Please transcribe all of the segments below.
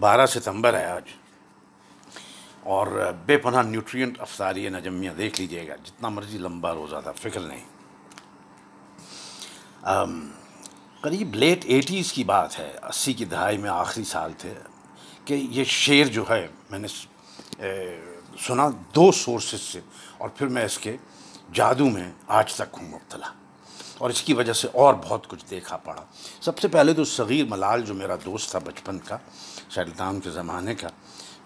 بارہ ستمبر ہے آج۔ اور بے پناہ نیوٹرینٹ افطاری نجمیہ دیکھ لیجیے گا۔ جتنا مرضی لمبا روزہ تھا، فکر نہیں۔ قریب لیٹ ایٹیز کی بات ہے، اسی کی دہائی میں آخری سال تھے کہ یہ شعر جو ہے، میں نے سنا دو سورسز سے، اور پھر میں اس کے جادو میں آج تک ہوں، مبتلا۔ اور اس کی وجہ سے اور بہت کچھ دیکھا پڑا۔ سب سے پہلے تو صغیر ملال جو میرا دوست تھا بچپن کا شیلتان کے زمانے کا،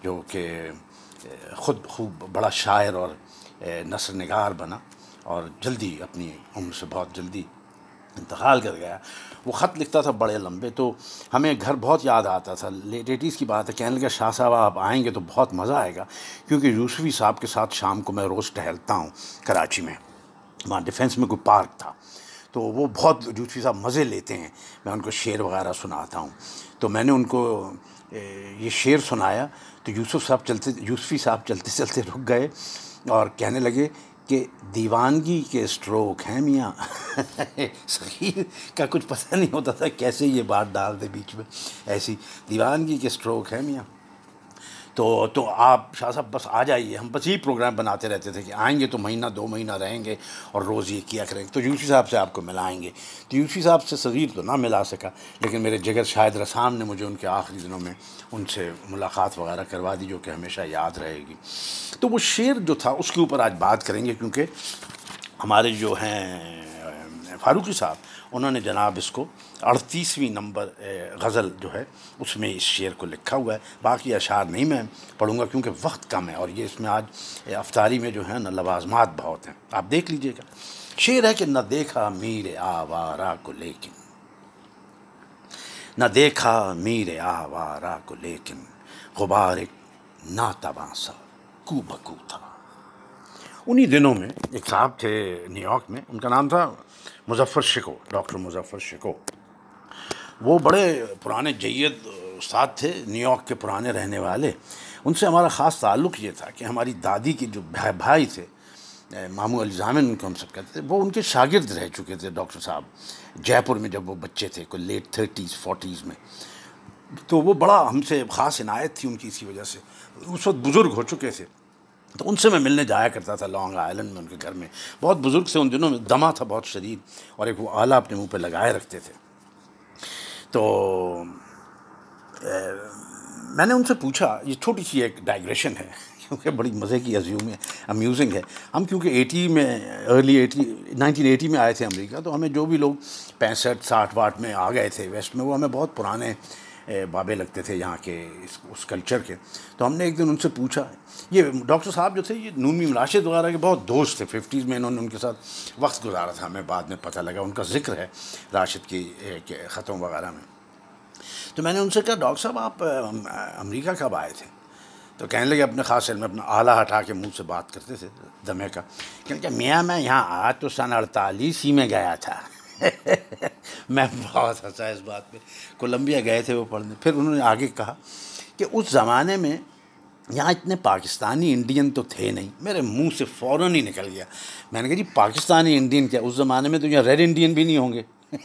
جو کہ خود خوب بڑا شاعر اور نثر نگار بنا اور جلدی اپنی عمر سے بہت جلدی انتقال کر گیا۔ وہ خط لکھتا تھا بڑے لمبے، تو ہمیں گھر بہت یاد آتا تھا۔ لیٹیٹیز کی بات ہے، کہنے لگا شاہ صاحب، آپ آئیں گے تو بہت مزہ آئے گا، کیونکہ یوسفی صاحب کے ساتھ شام کو میں روز ٹہلتا ہوں کراچی میں۔ وہاں ڈیفینس میں کوئی پارک تھا۔ تو وہ بہت یوسفی صاحب مزے لیتے ہیں۔ میں ان کو شعر وغیرہ سناتا ہوں۔ تو میں نے ان کو یہ شعر سنایا۔ تو یوسف صاحب چلتے، یوسفی صاحب چلتے چلتے رک گئے اور کہنے لگے کہ دیوانگی کے اسٹروک ہیں میاں۔ صحیح کا کچھ پتہ نہیں ہوتا تھا کیسے یہ بات ڈال دے بیچ میں۔ ایسی، دیوانگی کے اسٹروک ہیں میاں۔ تو تو آپ شاہ صاحب، بس آ جائیے۔ ہم بس یہی پروگرام بناتے رہتے تھے کہ آئیں گے تو مہینہ، دو مہینہ رہیں گے اور روز یہ کیا کریں گے۔ تو یوسی صاحب سے آپ کو ملائیں گے۔ تو یوسی صاحب سے صغیر تو نہ ملا سکا، لیکن میرے جگر شاہد رسام نے مجھے ان کے آخری دنوں میں ان سے ملاقات وغیرہ کروا دی جو کہ ہمیشہ یاد رہے گی۔ تو وہ شعر جو تھا، اس کے اوپر آج بات کریں گے کیونکہ ہمارے جو ہیں فاروقی صاحب، انہوں نے جناب اس کو اڑتیسویں نمبر غزل جو ہے، اس میں اس شعر کو لکھا ہوا ہے۔ باقی اشعار نہیں میں پڑھوں گا کیونکہ وقت کم ہے اور یہ اس میں آج افطاری میں جو ہے نا، لوازمات بہت ہیں۔ آپ دیکھ لیجیے گا۔ شعر ہے کہ نہ دیکھا میر آوارا کو لیکن، نہ دیکھا میر آوارا کو لیکن، غبار ایک ناتواں سا کو بکو تھا۔ انہی دنوں میں ایک صاحب تھے نیو یارک میں، ان کا نام تھا مظفر شکو، ڈاکٹر مظفر شکو۔ وہ بڑے پرانے جید استاد تھے، نیو یارک کے پرانے رہنے والے۔ ان سے ہمارا خاص تعلق یہ تھا کہ ہماری دادی کے جو بھائی تھے مامو الزامن، ان کو ہم سب کہتے تھے، وہ ان کے شاگرد رہ چکے تھے، ڈاکٹر صاحب۔ جے پور میں جب وہ بچے تھے، کوئی لیٹ تھرٹیز، فورٹیز میں۔ تو وہ بڑا ہم سے خاص عنایت تھی ان کی، اسی وجہ سے۔ اس وقت بزرگ ہو چکے تھے۔ تو ان سے میں ملنے جایا کرتا تھا لانگ آئلینڈ میں ان کے گھر میں۔ بہت بزرگ سے ان دنوں میں دما تھا، بہت شدید، اور ایک وہ آلہ اپنے منہ پہ لگائے رکھتے تھے۔ تو میں نے ان سے پوچھا، یہ چھوٹی سی ایک ڈائگریشن ہے، کیونکہ بڑی مزے کی عزیوم ہے امیوزنگ ہے۔ ہم کیونکہ ایٹی میں ارلی ایٹی نائنٹین ایٹی میں آئے تھے امریکہ، تو ہمیں جو بھی لوگ پینسٹھ، ساٹھ واٹ میں آ گئے تھے، ویسٹ میں، وہ ہمیں بہت پرانے بابے لگتے تھے یہاں کے، اس اس کلچر کے۔ تو ہم نے ایک دن ان سے پوچھا، یہ ڈاکٹر صاحب جو تھے، یہ نونمی راشد وغیرہ کے بہت دوست تھے۔ ففٹیز میں انہوں نے ان کے ساتھ وقت گزارا تھا۔ ہمیں بعد میں پتہ لگا، ان کا ذکر ہے راشد کی خطوں وغیرہ میں۔ تو میں نے ان سے کہا، ڈاکٹر صاحب، آپ امریکہ کب آئے تھے؟ تو کہنے لگے، اپنے خاص علم میں اپنا آلہ ہٹا کے منہ سے بات کرتے تھے دمے کا۔ کیونکہ میاں، میں یہاں آج تو سن اڑتالیس ہی میں گیا تھا۔ میں بہت ہنسا اس بات پہ۔ کولمبیا گئے تھے وہ پڑھنے۔ پھر انہوں نے آگے کہا کہ اس زمانے میں یہاں اتنے پاکستانی انڈین تو تھے نہیں۔ میرے منہ سے فوراً ہی نکل گیا۔ میں نے کہا جی پاکستانی انڈین کیا؟ اس زمانے میں تو یہاں ریڈ انڈین بھی نہیں ہوں گے۔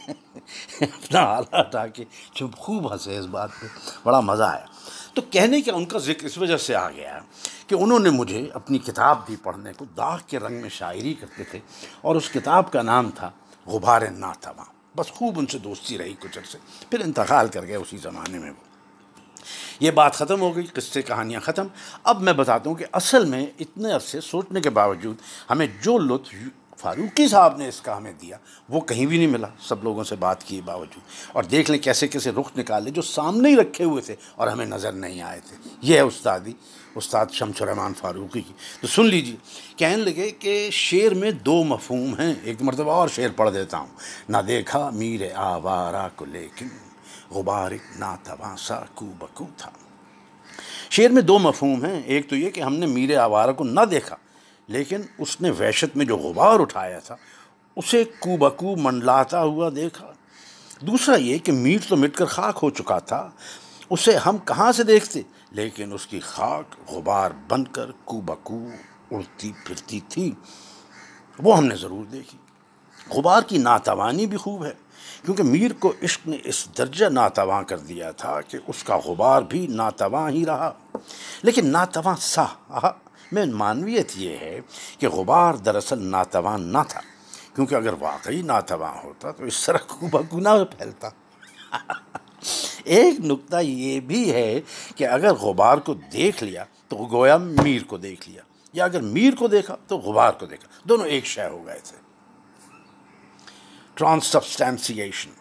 اپنا آلہ ہٹا کے جو خوب ہنسے اس بات پہ۔ بڑا مزہ آیا۔ تو کہنے کا ان کا ذکر اس وجہ سے آ گیا کہ انہوں نے مجھے اپنی کتاب دی پڑھنے کو داغ کے رنگ میں شاعری کرتے تھے اور اس کتاب کا نام تھا غبار نہ وہاں بس خوب ان سے دوستی رہی کچھ عرصے۔ پھر انتقال کر گئے اسی زمانے میں وہ۔ یہ بات ختم ہو گئی، قصے، کہانیاں ختم۔ اب میں بتاتا ہوں کہ اصل میں اتنے عرصے سوچنے کے باوجود ہمیں جو لطف فاروقی صاحب نے اس کا ہمیں دیا۔ وہ کہیں بھی نہیں ملا۔ سب لوگوں سے بات کیے باوجود۔ اور دیکھ لیں کیسے کیسے رخ نکالے جو سامنے ہی رکھے ہوئے تھے اور ہمیں نظر نہیں آئے تھے۔ یہ ہے استادی، استاد شمس الرحمان فاروقی کی۔ تو سن لیجیے کہنے لگے کہ شعر میں دو مفہوم ہیں۔ ایک مرتبہ اور شعر پڑھ دیتا ہوں۔ نہ دیکھا میر آوارا کو، لیکن غبار نہ سا کو بکو تھا۔ شعر میں دو مفہوم ہیں۔ ایک تو یہ کہ ہم نے میر آوارا کو نہ دیکھا۔ لیکن اس نے وحشت میں جو غبار اٹھایا تھا، اسے کو بکو منڈلاتا ہوا دیکھا۔ دوسرا یہ کہ میٹ تو مٹ کر خاک ہو چکا تھا، اسے ہم کہاں سے دیکھتے؟ لیکن اس کی خاک غبار بن کر کو بکو اڑتی پھرتی تھی۔ وہ ہم نے ضرور دیکھی۔ غبار کی ناتوانی بھی خوب ہے، کیونکہ میر کو عشق نے اس درجہ ناتواں کر دیا تھا کہ اس کا غبار بھی ناتواں ہی رہا۔ لیکن ناتواں سا میں معنویت یہ ہے کہ غبار دراصل ناتواں نہ تھا، کیونکہ اگر واقعی ناتواں ہوتا تو اس طرح کو بگنا پھیلتا۔ ایک نقطہ یہ بھی ہے کہ اگر غبار کو دیکھ لیا تو گویا میر کو دیکھ لیا، یا اگر میر کو دیکھا تو غبار کو دیکھا۔ دونوں ایک شے ہو گئے تھے۔ ٹرانسسٹینسیشن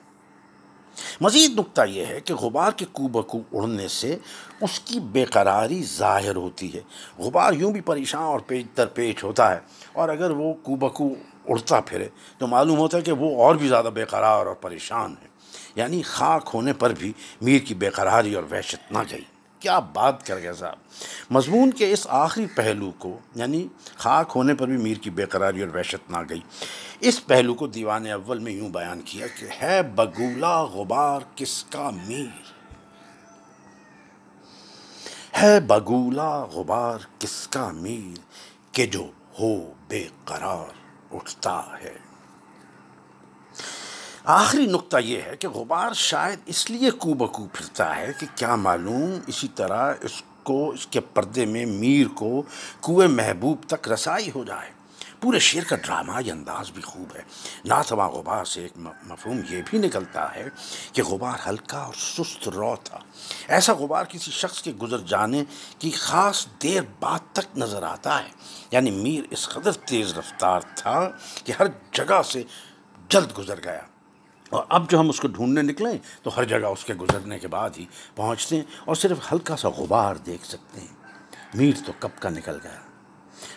مزید نقطہ یہ ہے کہ غبار کے کو بکو اڑنے سے اس کی بے قراری ظاہر ہوتی ہے۔ غبار یوں بھی پریشان اور پیچ در پیچ ہوتا ہے اور اگر وہ کو بکو اڑتا پھرے تو معلوم ہوتا ہے کہ وہ اور بھی زیادہ بے قرار اور پریشان ہے۔ یعنی خاک ہونے پر بھی میر کی بے قراری اور وحشت نہ گئی کیا بات کر گیا صاحب؟ مضمون کے اس آخری پہلو کو یعنی خاک ہونے پر بھی میر کی بے قراری اور وحشت نہ گئی، اس پہلو کو دیوان اول میں یوں بیان کیا کہ، ہے بگولا غبار کس کا میر؟ ہے بگولا غبار کس کا میر؟ کہ جو ہو بے قرار، اٹھتا ہے۔ آخری نقطہ یہ ہے کہ غبار شاید اس لیے کو بکو پھرتا ہے کہ کیا معلوم اسی طرح اس کو اس کے پردے میں میر کو کوئے محبوب تک رسائی ہو جائے۔ پورے شعر کا ڈرامائی انداز بھی خوب ہے۔ ناتواں غبار سے ایک مفہوم یہ بھی نکلتا ہے کہ غبار ہلکا اور سست رو تھا۔ ایسا غبار کسی شخص کے گزر جانے کی خاص دیر بعد تک نظر آتا ہے۔ یعنی میر اس قدر تیز رفتار تھا کہ ہر جگہ سے جلد گزر گیا۔ اور اب جو ہم اس کو ڈھونڈنے نکلیں تو ہر جگہ اس کے گزرنے کے بعد ہی پہنچتے ہیں اور صرف ہلکا سا غبار دیکھ سکتے ہیں۔ میر تو کب کا نکل گیا۔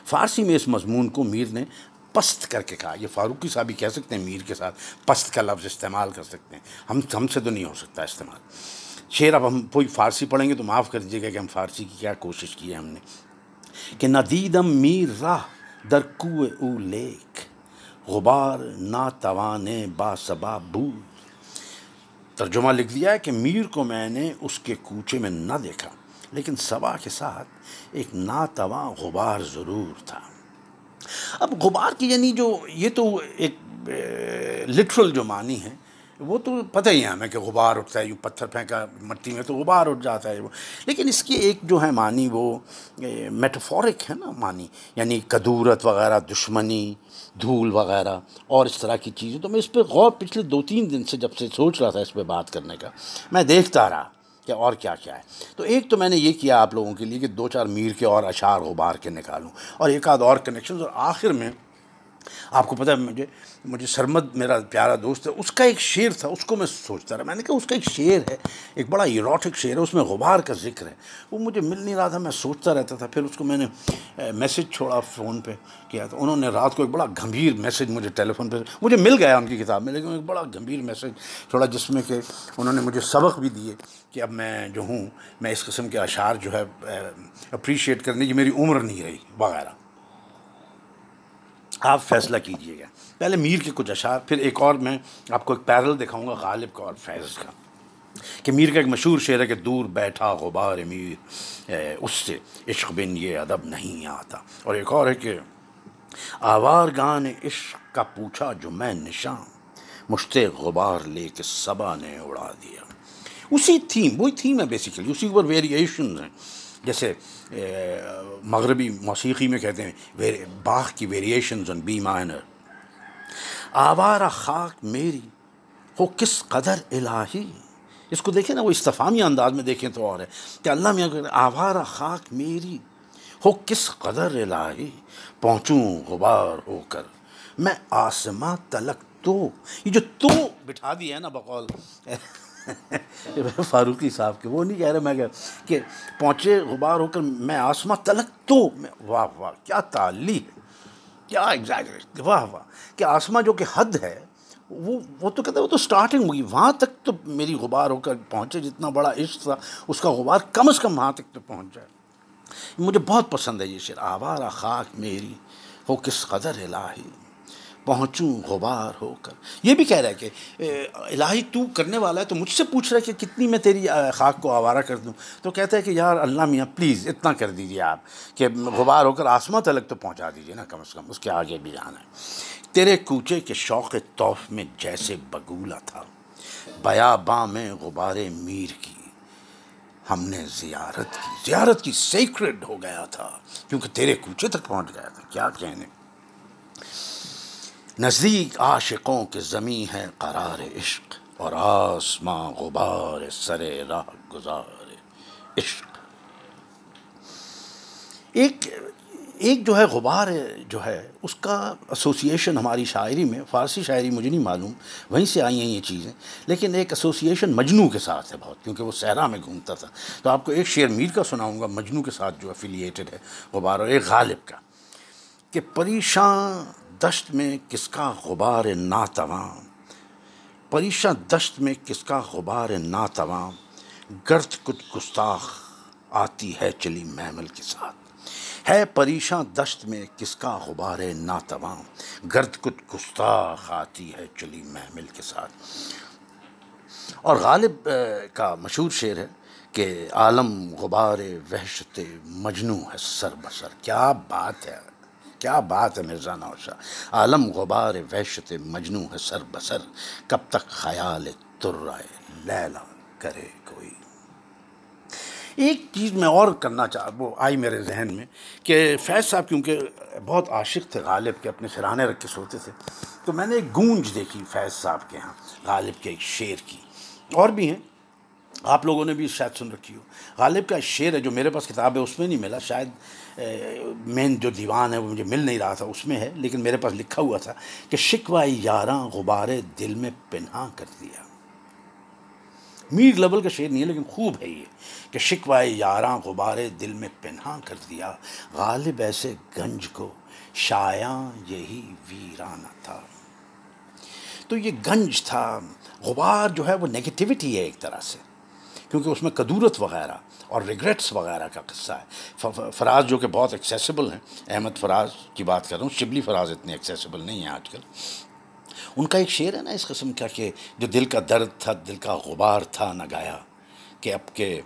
فارسی میں اس مضمون کو میر نے پست کر کے کہا۔ یہ فاروقی صاحب بھی کہہ سکتے ہیں میر کے ساتھ پست کا لفظ استعمال کر سکتے ہیں۔ ہم ہم سے تو نہیں ہو سکتا استعمال۔ شعر اب ہم کوئی فارسی پڑھیں گے تو معاف کر دیجیے گا کہ ہم فارسی کی کیا کوشش کی ہے ہم نے۔ کہ ندیدم میر راہ در کو او لیک۔ غبار ناتوان با سبا بود۔ ترجمہ لکھ دیا ہے کہ میر کو میں نے اس کے کوچے میں نہ دیکھا، لیکن سبا کے ساتھ ایک ناتواں غبار ضرور تھا۔ اب غبار کی یعنی جو یہ تو ایک لٹرل جو معنی ہے وہ تو پتہ ہی ہے ہمیں کہ غبار اٹھتا ہے، یوں پتھر پھینکا، مٹی میں تو غبار اٹھ جاتا ہے وہ۔ لیکن اس کی ایک جو ہے معنی وہ میٹافورک ہے نا معنی یعنی کدورت وغیرہ، دشمنی، دھول وغیرہ اور اس طرح کی چیزیں۔ تو میں اس پہ غور پچھلے دو تین دن سے جب سے سوچ رہا تھا اس پہ بات کرنے کا، میں دیکھتا رہا کہ اور کیا کیا ہے۔ تو ایک تو میں نے یہ کیا آپ لوگوں کے لیے کہ دو چار میر کے اور اشعار غبار کے نکالوں اور ایک آدھ اور کنیکشنز اور آخر میں آپ کو پتہ ہے، مجھے مجھے سرمد میرا پیارا دوست ہے، اس کا ایک شعر تھا، اس کو میں سوچتا رہا، میں نے کہا اس کا ایک شعر ہے، ایک بڑا ایروٹک شعر ہے، اس میں غبار کا ذکر ہے، وہ مجھے مل نہیں رہا تھا، میں سوچتا رہتا تھا، پھر اس کو میں نے میسج چھوڑا فون پہ، کیا تو انہوں نے رات کو ایک بڑا گھمبیر میسج مجھے ٹیلی فون پہ، مجھے مل گیا ان کی کتاب میں، لیکن ایک بڑا گھمبیر میسج چھوڑا، جس میں کہ انہوں نے مجھے سبق بھی دیے کہ اب میں جو ہوں، میں اس قسم کے اشعار جو ہے اپریشیٹ کرنے کی میری عمر نہیں رہی، وغیرہ۔ آپ فیصلہ کیجیے گا۔ پہلے میر کے کچھ اشعار، پھر ایک اور میں آپ کو ایک پیرل دکھاؤں گا، غالب کا اور فیض کا۔ کہ میر کا ایک مشہور شعر ہے کہ دور بیٹھا غبار میر اس سے عشق بن یہ ادب نہیں آتا۔ اور ایک اور ہے کہ آوار گان عشق کا پوچھا جو میں نشان، مشت غبار لے کے صبا نے اڑا دیا۔ اسی تھیم، وہی تھیم ہے بیسیکلی اسی اوپر ویریشنز ہیں۔ جیسے مغربی موسیقی میں کہتے ہیں باغ کی ویریشنز آن بی مائنر آوارہ خاک میری ہو کس قدر الہی؟ اس کو دیکھیں نا، وہ استفامی انداز میں دیکھیں تو اور ہے۔ کہ اللہ میں آوارہ خاک میری ہو کس قدر الہی؟ پہنچوں غبار ہو کر۔ میں آسماں تلک تو، یہ جو تو بٹھا دی ہے نا بقول۔ فاروقی صاحب کے، وہ نہیں کہہ رہے، میں کہ پہنچے، غبار ہو کر میں آسماں تلک تو، میں، واہ واہ، کیا تعلی ہے، کیا ایگزیکٹ واہ واہ، کہ آسماں جو کہ حد ہے، وہ وہ تو کہتے ہیں، وہ تو سٹارٹنگ ہوگی وہاں تک تو میری غبار ہو کر پہنچے، جتنا بڑا عشق تھا، اس کا غبار کم از کم وہاں تک تو پہنچ جائے۔ مجھے بہت پسند ہے یہ شعر، آوارہ خاک میری، ہو کس قدر الہی۔ پہنچوں، غبار ہو کر۔ یہ بھی کہہ رہا ہے کہ الہی تو کرنے والا ہے تو مجھ سے پوچھ رہا ہے کہ کتنی میں تیری خاک کو آوارہ کر دوں۔ تو کہتا ہے کہ، یار اللہ میاں پلیز اتنا کر دیجیے آپ کہ غبار ہو کر آسماں تلک تو پہنچا دیجیے نا کم از کم، اس کے آگے بھی جانا ہے۔ تیرے کوچے کے شوق توف میں جیسے بگولا تھا، بیا باں میں غبار میر کی۔ ہم نے زیارت کی۔ زیارت کی سیکرڈ ہو گیا تھا، کیونکہ تیرے کوچے تک پہنچ گیا تھا۔ کیا کہنے؟ نزدیک عاشقوں کے زمیں ہے قرار عشق اور آسماں غبار سر راہ گزار عشق۔ ایک ایک جو ہے غبار جو ہے، اس کا اسوسییشن ہماری شاعری میں، فارسی شاعری مجھے نہیں معلوم، وہیں سے آئی ہیں یہ چیزیں، لیکن ایک اسوسییشن مجنو کے ساتھ ہے بہت، کیونکہ وہ صحرا میں گھومتا تھا۔ تو آپ کو ایک شعر میر کا سناؤں گا، مجنو کے ساتھ جو افیلیٹڈ ہے غبار، اور ایک غالب کا، کہ پریشان دشت میں کس کا غبار ناتواں؟ پریشاں دشت میں کس کا غبار ناتواں؟ گرد کچھ گستاخ آتی ہے چلی محمل کے ساتھ۔ ہے پریشاں دشت میں کس کا غبار ناتواں؟ گرد کت گستاخ آتی ہے چلی محمل کے ساتھ۔ اور غالب کا مشہور شعر ہے کہ عالم غبار وحشت مجنو ہے، سر بسر کیا بات ہے؟ کیا بات ہے مرزا نوشا؟ عالم غبار وحشت مجنو ہے سر بسر، کب تک خیال ترائے لیلا کرے کوئی؟ ایک چیز میں اور کرنا چاہ، وہ آئی میرے ذہن میں کہ فیض صاحب، کیونکہ بہت عاشق تھے غالب کے، اپنے سرانے رکھ کے سوتے تھے، تو میں نے ایک گونج دیکھی فیض صاحب کے ہاں غالب کے ایک شعر کی۔ اور بھی ہیں۔ آپ لوگوں نے بھی شاید سن رکھی ہو۔ غالب کا شعر ہے جو میرے پاس کتاب ہے، اس میں نہیں ملا، شاید مین جو دیوان ہے وہ مجھے مل نہیں رہا تھا، اس میں ہے، لیکن میرے پاس لکھا ہوا تھا کہ شکوائی یاراں غبارے دل میں پنہا کر دیا۔ میر لیول کا شعر نہیں ہے، لیکن خوب ہے یہ کہ شکوائے یاراں غبارے دل میں پنہا کر دیا۔ غالب ایسے گنج کو شایاں یہی ویرانہ تھا۔ تو یہ گنج تھا، غبار جو ہے وہ نگیٹیوٹی ہے ایک طرح سے۔ کیونکہ اس میں قدورت وغیرہ اور ریگریٹس وغیرہ کا قصہ ہے۔ فراز جو کہ بہت ایکسیسیبل ہیں، احمد فراز کی بات کر رہا ہوں، شبلی فراز اتنے ایکسیسیبل نہیں ہیں آج کل۔ ان کا ایک شعر ہے نا اس قسم کا کہ جو دل کا درد تھا، دل کا غبار تھا، نہ گایا کہ اب کے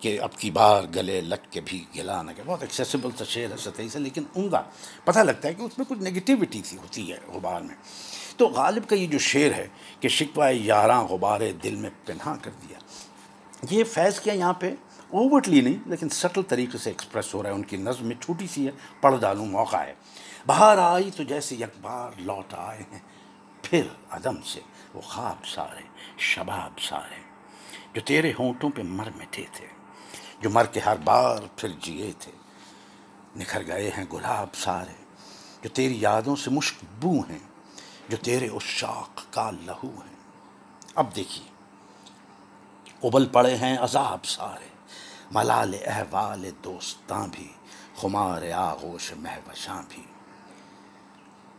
کہ اب کی بار گلے لٹ کے بھی گلا نہ گیا۔ بہت ایکسیسیبل سا شعر ہے سطحی سے، لیکن عمدہ پتہ لگتا ہے کہ اس میں کچھ نگیٹیوٹی تھی، ہوتی ہے غبار میں۔ تو غالب کا یہ جو شعر ہے کہ شکوہ یاراں غبار دل میں پنہا کر دیا۔ یہ فیض کیا یہاں پہ؟ اوورٹلی نہیں، لیکن سٹل طریقے سے ایکسپریس ہو رہا ہے، ان کی نظم میں چھوٹی سی ہے، پڑھ ڈالوں موقع ہے۔ باہر آئی تو جیسے یک بار لوٹ آئے ہیں۔ پھر عدم سے وہ خواب سارے، شباب سارے۔ جو تیرے ہونٹوں پہ مر مٹے تھے، جو مر کے ہر بار پھر جیے تھے۔ نکھر گئے ہیں گلاب سارے۔ جو تیری یادوں سے مشک بو ہیں، جو تیرے اس شاخ کا لہو ہیں۔ اب دیکھیے ابل پڑے ہیں عذاب سارے۔ ملال احوال دوستاں بھی، خمار آغوش مہوشاں بھی۔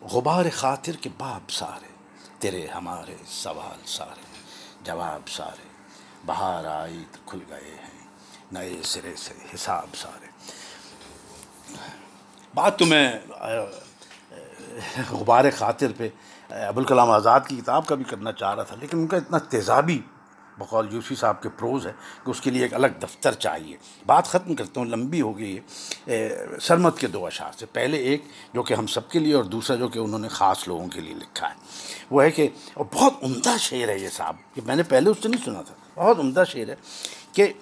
غبار خاطر کے باب سارے، تیرے ہمارے سوال سارے۔ جواب سارے، بہار آئی تو کھل گئے ہیں، نئے سرے سے حساب سارے۔ بات تو میں، غبار خاطر پہ، ابوالکلام آزاد کی کتاب کا بھی کرنا چاہ رہا تھا، لیکن ان کا اتنا تیزابی بقول یوسی صاحب کے پروز ہے کہ اس کے لیے ایک الگ دفتر چاہیے۔ بات ختم کرتا ہوں، لمبی ہو گئی ہے۔ سرمت کے دو اشعار سے۔ پہلے ایک جو کہ ہم سب کے لیے اور دوسرا جو کہ انہوں نے خاص لوگوں کے لیے لکھا ہے۔ وہ ہے کہ، اور بہت عمدہ شعر ہے یہ صاحب، کہ میں نے پہلے اس سے نہیں سنا تھا۔ بہت عمدہ شعر ہے کہ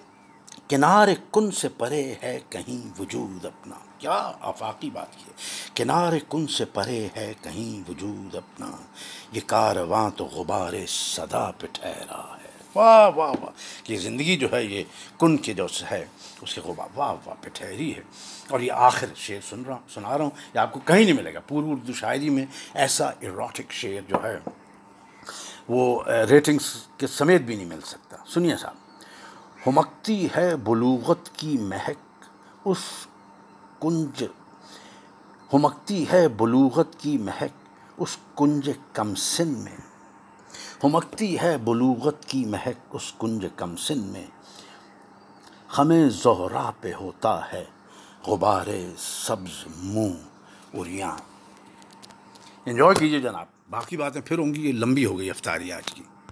کنار کن سے پرے ہے کہیں وجود اپنا۔ کیا آفاقی بات کی ہے۔ کنار کن سے پرے ہے کہیں وجود اپنا۔ یہ کارواں تو غبار صدا پہ ٹھہرا ہے۔ واہ واہ واہ۔ کہ زندگی جو ہے، یہ کن کے جو ہے، اس کے غبار، واہ واہ، پہ ٹھہری ہے۔ اور یہ آخر شعر سن رہا ہوں سنا رہا ہوں۔ یہ آپ کو کہیں نہیں ملے گا۔ پوری اردو شاعری میں ایسا ایروٹک شعر جو ہے، وہ ریٹنگز کے سمیت بھی نہیں مل سکتا۔ سنیے صاحب۔ ہمکتی ہے بلوغت کی مہک، اس کنج، ہمکتی ہے بلوغت کی مہک، اس کنج کم سن میں۔ ہمکتی ہے بلوغت کی مہک اس کنج کم سن میں۔ ہمیں زہرا پہ ہوتا ہے غبار سبز منہ اریاں انجوائے کیجیے جناب۔ باقی باتیں پھر ہوں گی، یہ لمبی ہو گئی افطاری آج کی۔